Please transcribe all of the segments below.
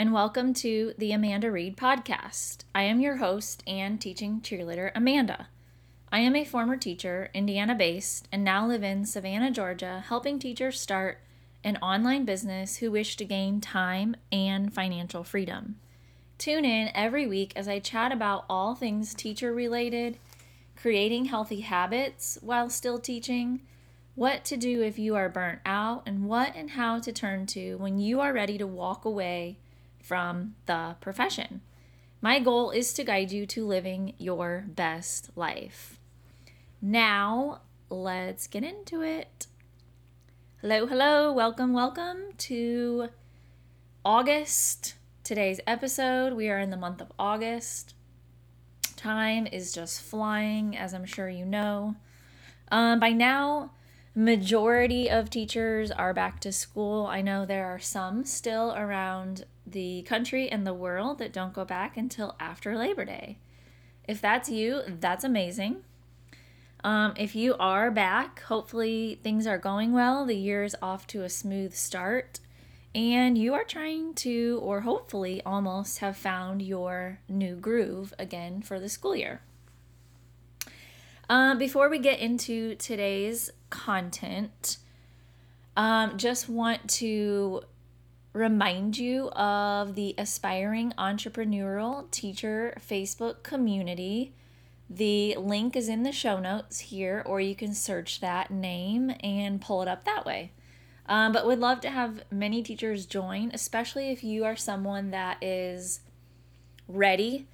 and welcome to the Amanda Reed podcast. I am your host and teaching cheerleader, Amanda. I am a former teacher, Indiana based, and now live in Savannah, Georgia, helping teachers start an online business who wish to gain time and financial freedom. Tune in every week as I chat about all things teacher related, creating healthy habits while still teaching what to do if you are burnt out, and what and how to turn to when you are ready to walk away from the profession. My goal is to guide you to living your best life. Now, let's get into it. Hello, hello, welcome, welcome to August. Today's episode, we are in the month of August. Time is just flying, as I'm sure you know. Um, by now, majority of teachers are back to school. I know there are some still around the country and the world that don't go back until after Labor Day. If that's you, that's amazing. Um, if you are back, hopefully things are going well. The year is off to a smooth start, and you are trying to, or hopefully almost, have found your new groove again for the school year. Um, before we get into today's content, um, just want to remind you of the Aspiring Entrepreneurial Teacher Facebook community. The link is in the show notes here, or you can search that name and pull it up that way. Um, but would love to have many teachers join, especially if you are someone that is ready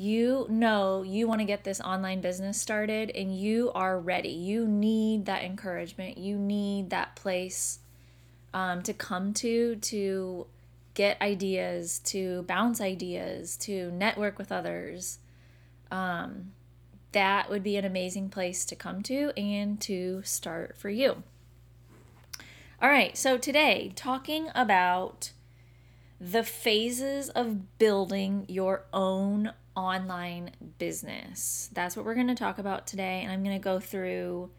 you know you want to get this online business started and you are ready. You need that encouragement. You need that place um, to come to to get ideas, to bounce ideas, to network with others. Um, that would be an amazing place to come to and to start for you. All right, so today, talking about the phases of building your own online business. That's what we're going to talk about today. And I'm going to go through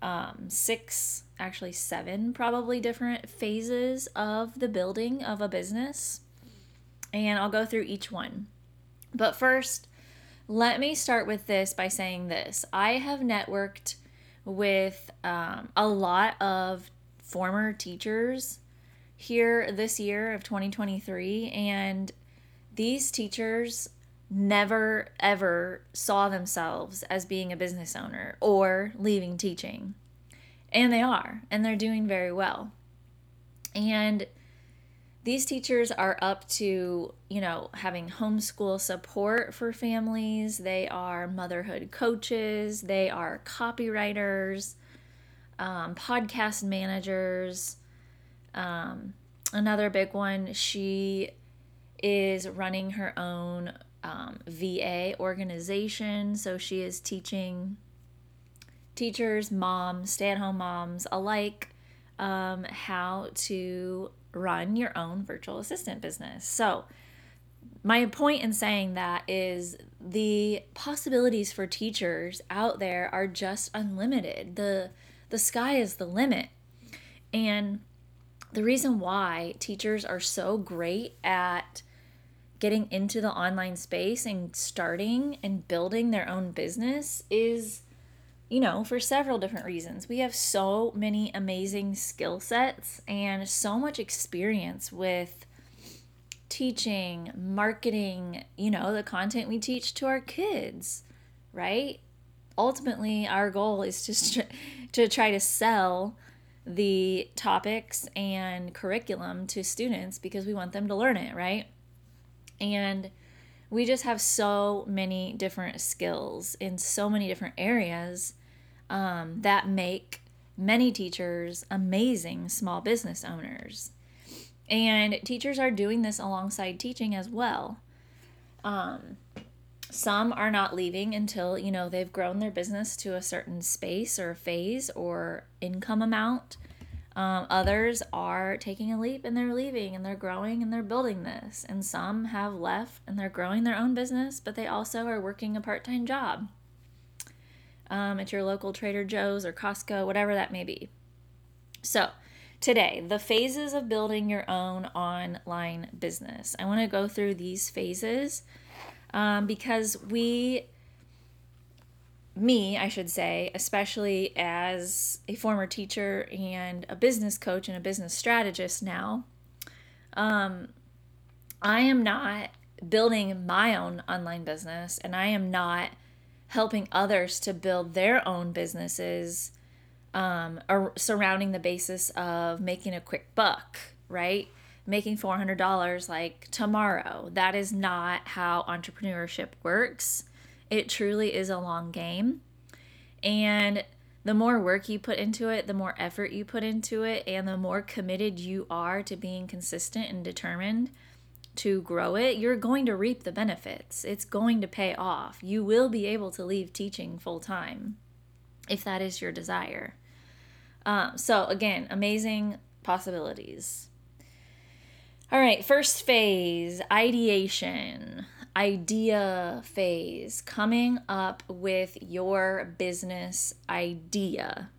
um, six, actually seven, probably different phases of the building of a business. And I'll go through each one. But first, let me start with this by saying this I have networked with um, a lot of former teachers here this year of 2023 and these teachers never ever saw themselves as being a business owner or leaving teaching. And they are, and they're doing very well. And these teachers are up to, you know, having homeschool support for families. They are motherhood coaches. They are copywriters, um, podcast managers. Um, another big one, she is running her own um, VA organization. So she is teaching teachers, moms, stay at home moms alike um, how to run your own virtual assistant business. So, my point in saying that is the possibilities for teachers out there are just unlimited. The the sky is the limit. And the reason why teachers are so great at getting into the online space and starting and building their own business is you know, for several different reasons. We have so many amazing skill sets and so much experience with teaching, marketing, you know, the content we teach to our kids, right? Ultimately, our goal is just to try to sell the topics and curriculum to students because we want them to learn it, right? And we just have so many different skills in so many different areas um, that make many teachers amazing small business owners. And teachers are doing this alongside teaching as well. Um, some are not leaving until you know they've grown their business to a certain space or phase or income amount um, others are taking a leap and they're leaving and they're growing and they're building this. And some have left and they're growing their own business, but they also are working a part time job um, at your local Trader Joe's or Costco, whatever that may be. So, today, the phases of building your own online business. I want to go through these phases um, because we, me, I should say, especially as a former teacher and a business coach and a business strategist now, um, I am not building my own online business and I am not helping others to build their own businesses um, are surrounding the basis of making a quick buck, right? Making $400 like tomorrow. That is not how entrepreneurship works. It truly is a long game. And the more work you put into it, the more effort you put into it, and the more committed you are to being consistent and determined to grow it, you're going to reap the benefits. It's going to pay off. You will be able to leave teaching full time if that is your desire. Um, so, again, amazing possibilities. All right, first phase ideation, idea phase, coming up with your business idea.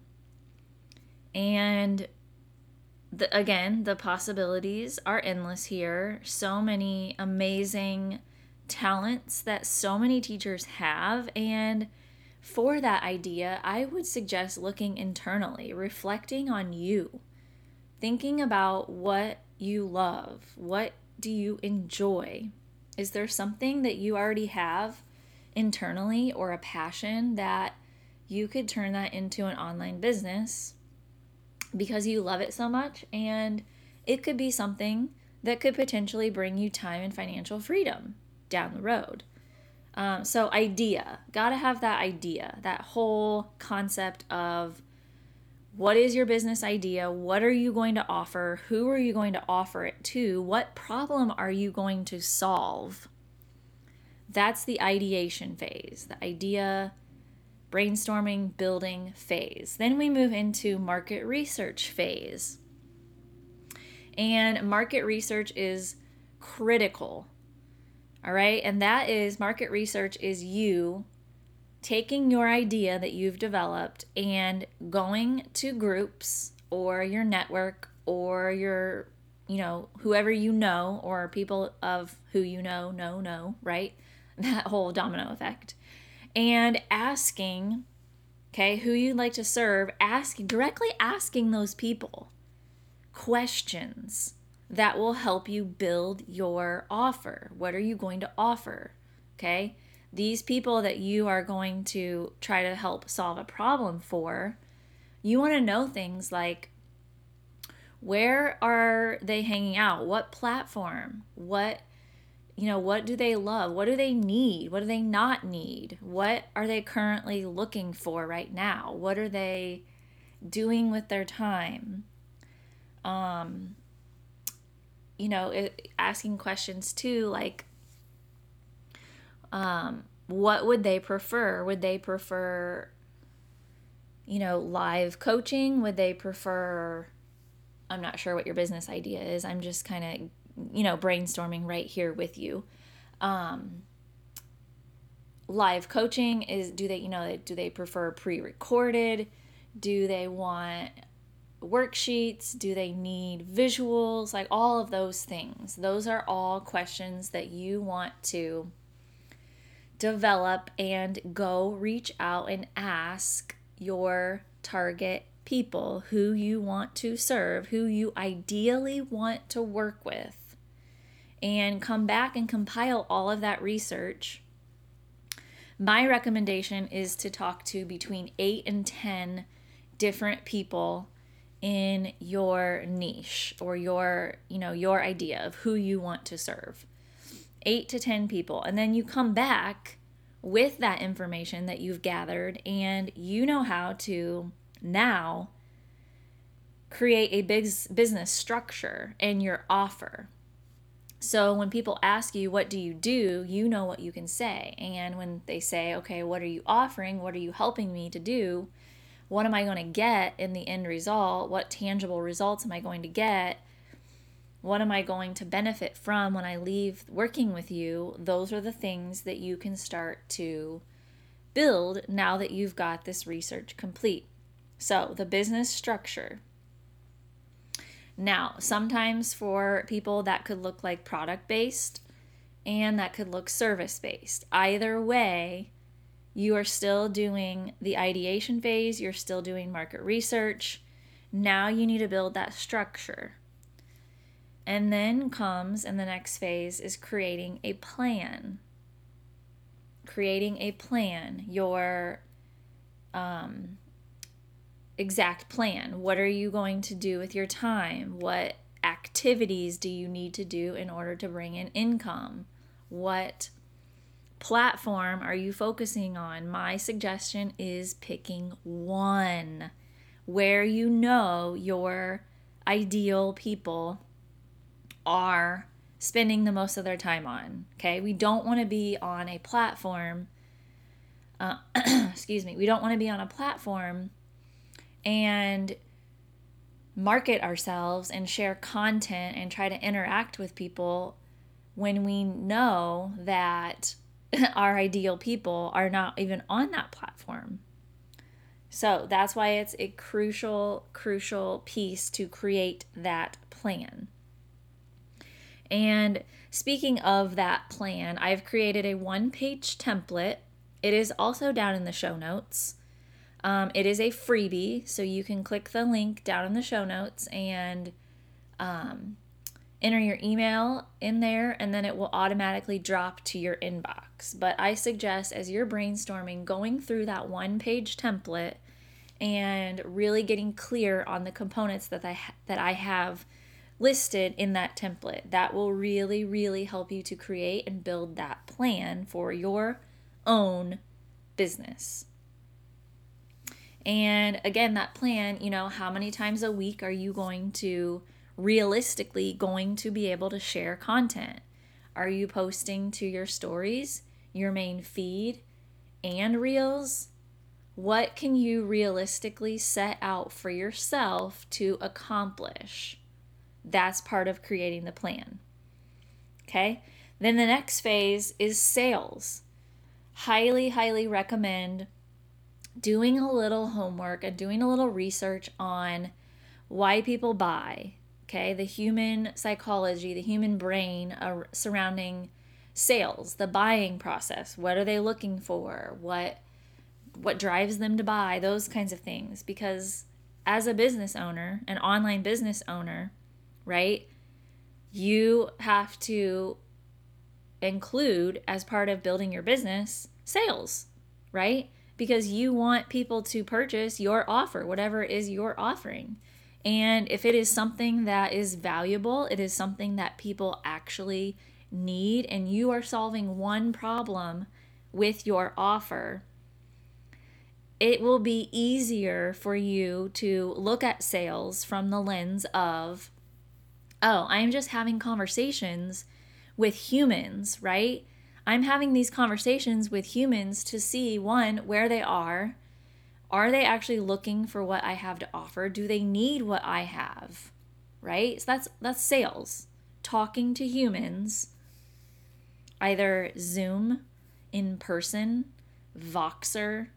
And the, again, the possibilities are endless here. So many amazing talents that so many teachers have. And for that idea, I would suggest looking internally, reflecting on you, thinking about what you love, what do you enjoy? Is there something that you already have internally or a passion that you could turn that into an online business because you love it so much? And it could be something that could potentially bring you time and financial freedom down the road. Um, so, idea, gotta have that idea, that whole concept of what is your business idea? What are you going to offer? Who are you going to offer it to? What problem are you going to solve? That's the ideation phase, the idea, brainstorming, building phase. Then we move into market research phase. And market research is critical all right. And that is market research is you taking your idea that you've developed and going to groups or your network or your, you know, whoever you know or people of who you know, know, know, right? That whole domino effect. And asking, okay, who you'd like to serve, asking, directly asking those people questions that will help you build your offer. What are you going to offer? Okay. These people that you are going to try to help solve a problem for, you want to know things like where are they hanging out? What platform? What you know, what do they love? What do they need? What do they not need? What are they currently looking for right now? What are they doing with their time? Um, you know, it, asking questions too, like, um, what would they prefer? Would they prefer, you know, live coaching? Would they prefer, I'm not sure what your business idea is. I'm just kind of, you know, brainstorming right here with you. Um, live coaching is do they you know do they prefer pre-recorded do they want worksheets? Do they need visuals? Like all of those things. Those are all questions that you want to develop and go reach out and ask your target people who you want to serve, who you ideally want to work with, and come back and compile all of that research. My recommendation is to talk to between 8 and 10 different people in your niche or your, you know, your idea of who you want to serve. 8 to 10 people and then you come back with that information that you've gathered and you know how to now create a big business structure in your offer. So when people ask you, what do you do? You know what you can say. And when they say, okay, what are you offering? What are you helping me to do? what am I going to get in the end result? What tangible results am I going to get? What am I going to benefit from when I leave working with you? Those are the things that you can start to build now that you've got this research complete. So, the business structure. Now, sometimes for people that could look like product based and that could look service based. Either way, you are still doing the ideation phase, you're still doing market research. Now you need to build that structure. And then comes, in the next phase, is creating a plan. Creating a plan, your um, exact plan. What are you going to do with your time? What activities do you need to do in order to bring in income? What platform are you focusing on? My suggestion is picking one where you know your ideal people are spending the most of their time on. Okay, we don't want to be on a platform. Uh, excuse me, we don't want to be on a platform and market ourselves and share content and try to interact with people when we know that our ideal people are not even on that platform. So that's why it's a crucial, crucial piece to create that plan. And speaking of that plan, I've created a one page template. It is also down in the show notes. Um, it is a freebie, so you can click the link down in the show notes and um, enter your email in there, and then it will automatically drop to your inbox. But I suggest as you're brainstorming, going through that one page template and really getting clear on the components that I ha- that I have listed in that template. That will really really help you to create and build that plan for your own business. And again, that plan, you know, how many times a week are you going to realistically going to be able to share content? Are you posting to your stories, your main feed, and reels? What can you realistically set out for yourself to accomplish? That's part of creating the plan. Okay? Then the next phase is sales. Highly, highly recommend doing a little homework and doing a little research on why people buy, okay? The human psychology, the human brain uh, surrounding sales, the buying process. What are they looking for? What what drives them to buy? Those kinds of things because as a business owner, an online business owner, right? You have to include as part of building your business sales, right? Because you want people to purchase your offer, whatever is you're offering. And if it is something that is valuable, it is something that people actually need, and you are solving one problem with your offer, it will be easier for you to look at sales from the lens of, oh, I'm just having conversations with humans, right? I'm having these conversations with humans to see one, where they are. Are they actually looking for what I have to offer? Do they need what I have? Right? So that's that's sales. Talking to humans either Zoom, in person, Voxer,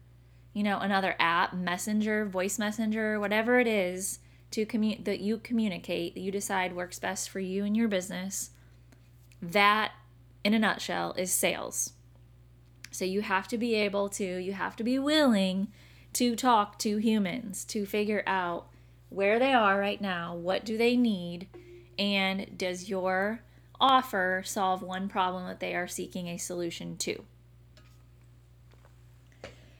you know, another app, Messenger, voice messenger, whatever it is to commu- that you communicate, that you decide works best for you and your business. That in a nutshell, is sales. So you have to be able to, you have to be willing to talk to humans to figure out where they are right now, what do they need, and does your offer solve one problem that they are seeking a solution to?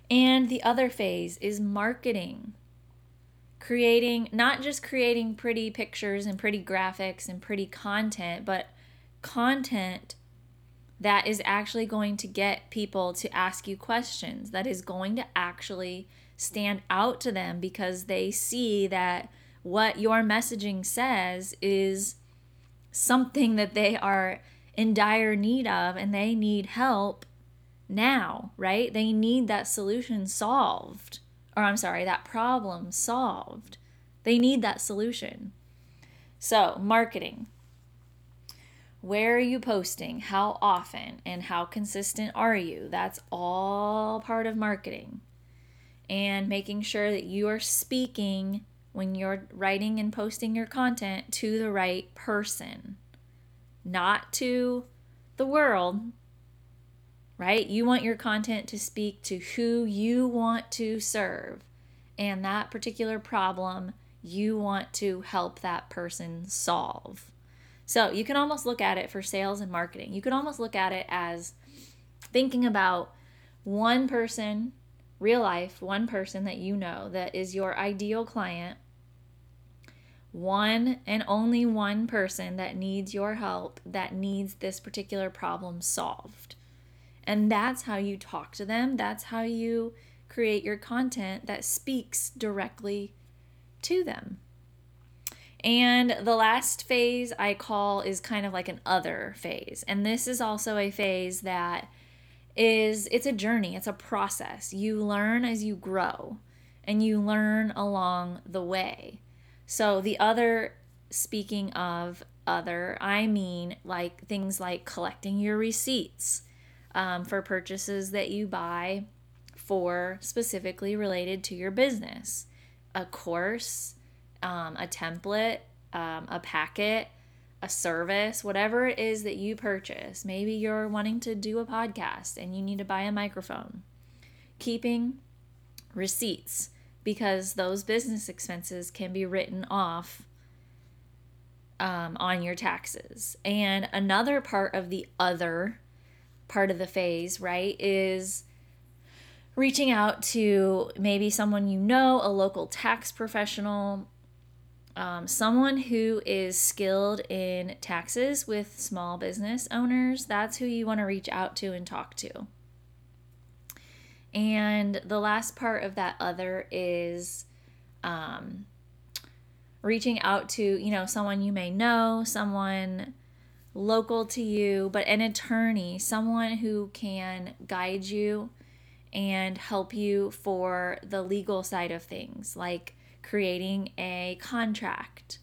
And the other phase is marketing. Creating, not just creating pretty pictures and pretty graphics and pretty content, but content that is actually going to get people to ask you questions, that is going to actually stand out to them because they see that what your messaging says is something that they are in dire need of and they need help now, right? They need that solution solved. Or I'm sorry, that problem solved. They need that solution. So, marketing. Where are you posting? How often? And how consistent are you? That's all part of marketing. And making sure that you are speaking when you're writing and posting your content to the right person, not to the world, right? You want your content to speak to who you want to serve and that particular problem you want to help that person solve. So you can almost look at it for sales and marketing. You can almost look at it as thinking about one person, real life, one person that you know that is your ideal client, one and only one person that needs your help, that needs this particular problem solved. And that's how you talk to them. That's how you create your content that speaks directly to them. And the last phase I call is kind of like an other phase. And this is also a phase that is it's a journey, it's a process. You learn as you grow and you learn along the way. So the other speaking of other, I mean like things like collecting your receipts um, for purchases that you buy for specifically related to your business a course, um, a template, um, a packet, a service, whatever it is that you purchase. Maybe you're wanting to do a podcast and you need to buy a microphone. Keeping receipts because those business expenses can be written off um, on your taxes. And another part of the other part of the phase, right, is reaching out to maybe someone you know, a local tax professional, um, someone who is skilled in taxes with small business owners. That's who you want to reach out to and talk to. And the last part of that other is um, reaching out to, you know, someone you may know, someone local to you, but an attorney, someone who can guide you and help you for the legal side of things, like creating a contract,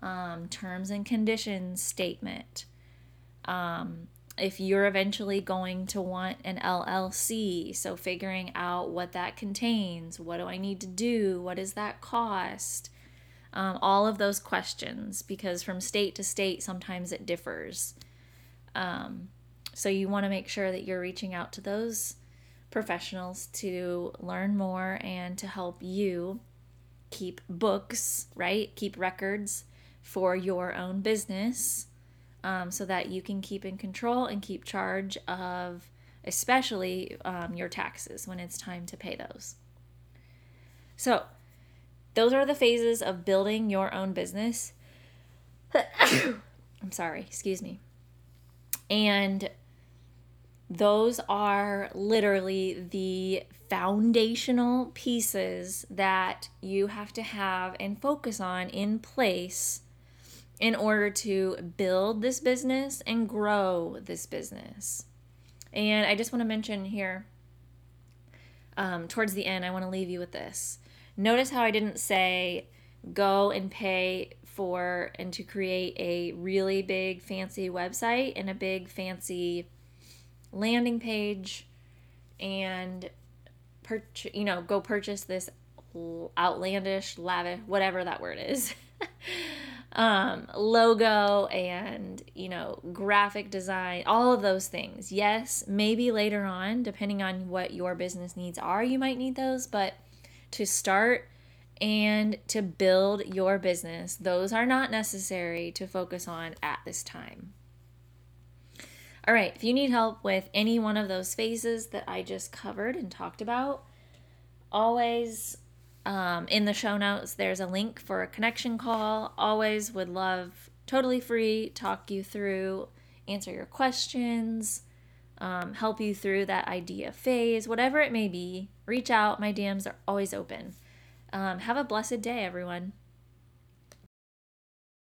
um, terms and conditions statement. Um, if you're eventually going to want an LLC, so figuring out what that contains, what do I need to do, what does that cost, um, all of those questions, because from state to state, sometimes it differs. Um, so you want to make sure that you're reaching out to those professionals to learn more and to help you keep books, right? Keep records for your own business um, so that you can keep in control and keep charge of, especially um, your taxes when it's time to pay those. So, those are the phases of building your own business. I'm sorry, excuse me. And those are literally the foundational pieces that you have to have and focus on in place in order to build this business and grow this business. And I just want to mention here, um, towards the end, I want to leave you with this. Notice how I didn't say go and pay for and to create a really big fancy website and a big fancy landing page and purchase, you know, go purchase this outlandish, lavish, whatever that word is. um, logo and, you know, graphic design, all of those things. Yes, maybe later on, depending on what your business needs are, you might need those, but to start and to build your business, those are not necessary to focus on at this time. All right, if you need help with any one of those phases that I just covered and talked about, always um, in the show notes, there's a link for a connection call. Always would love, totally free, talk you through, answer your questions, um, help you through that idea phase, whatever it may be. Reach out. My DMs are always open. Um, have a blessed day, everyone.